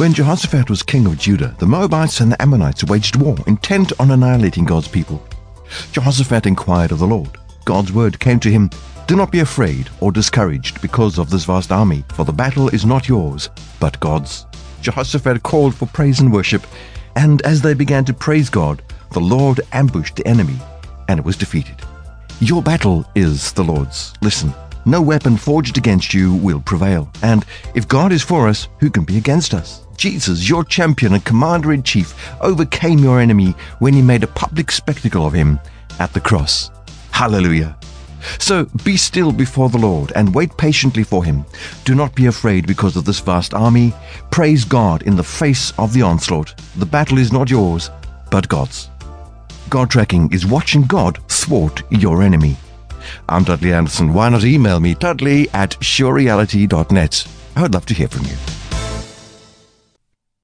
When Jehoshaphat was king of Judah, the Moabites and the Ammonites waged war, intent on annihilating God's people. Jehoshaphat inquired of the Lord. God's word came to him Do not be afraid or discouraged because of this vast army, for the battle is not yours, but God's. Jehoshaphat called for praise and worship, and as they began to praise God, the Lord ambushed the enemy, and it was defeated. Your battle is the Lord's. Listen, no weapon forged against you will prevail. And if God is for us, who can be against us? Jesus, your champion and commander in chief, overcame your enemy when he made a public spectacle of him at the cross. Hallelujah. So be still before the Lord and wait patiently for him. Do not be afraid because of this vast army. Praise God in the face of the onslaught. The battle is not yours, but God's. God tracking is watching God thwart your enemy. I'm Dudley Anderson. Why not email me, dudley at surereality.net? I would love to hear from you.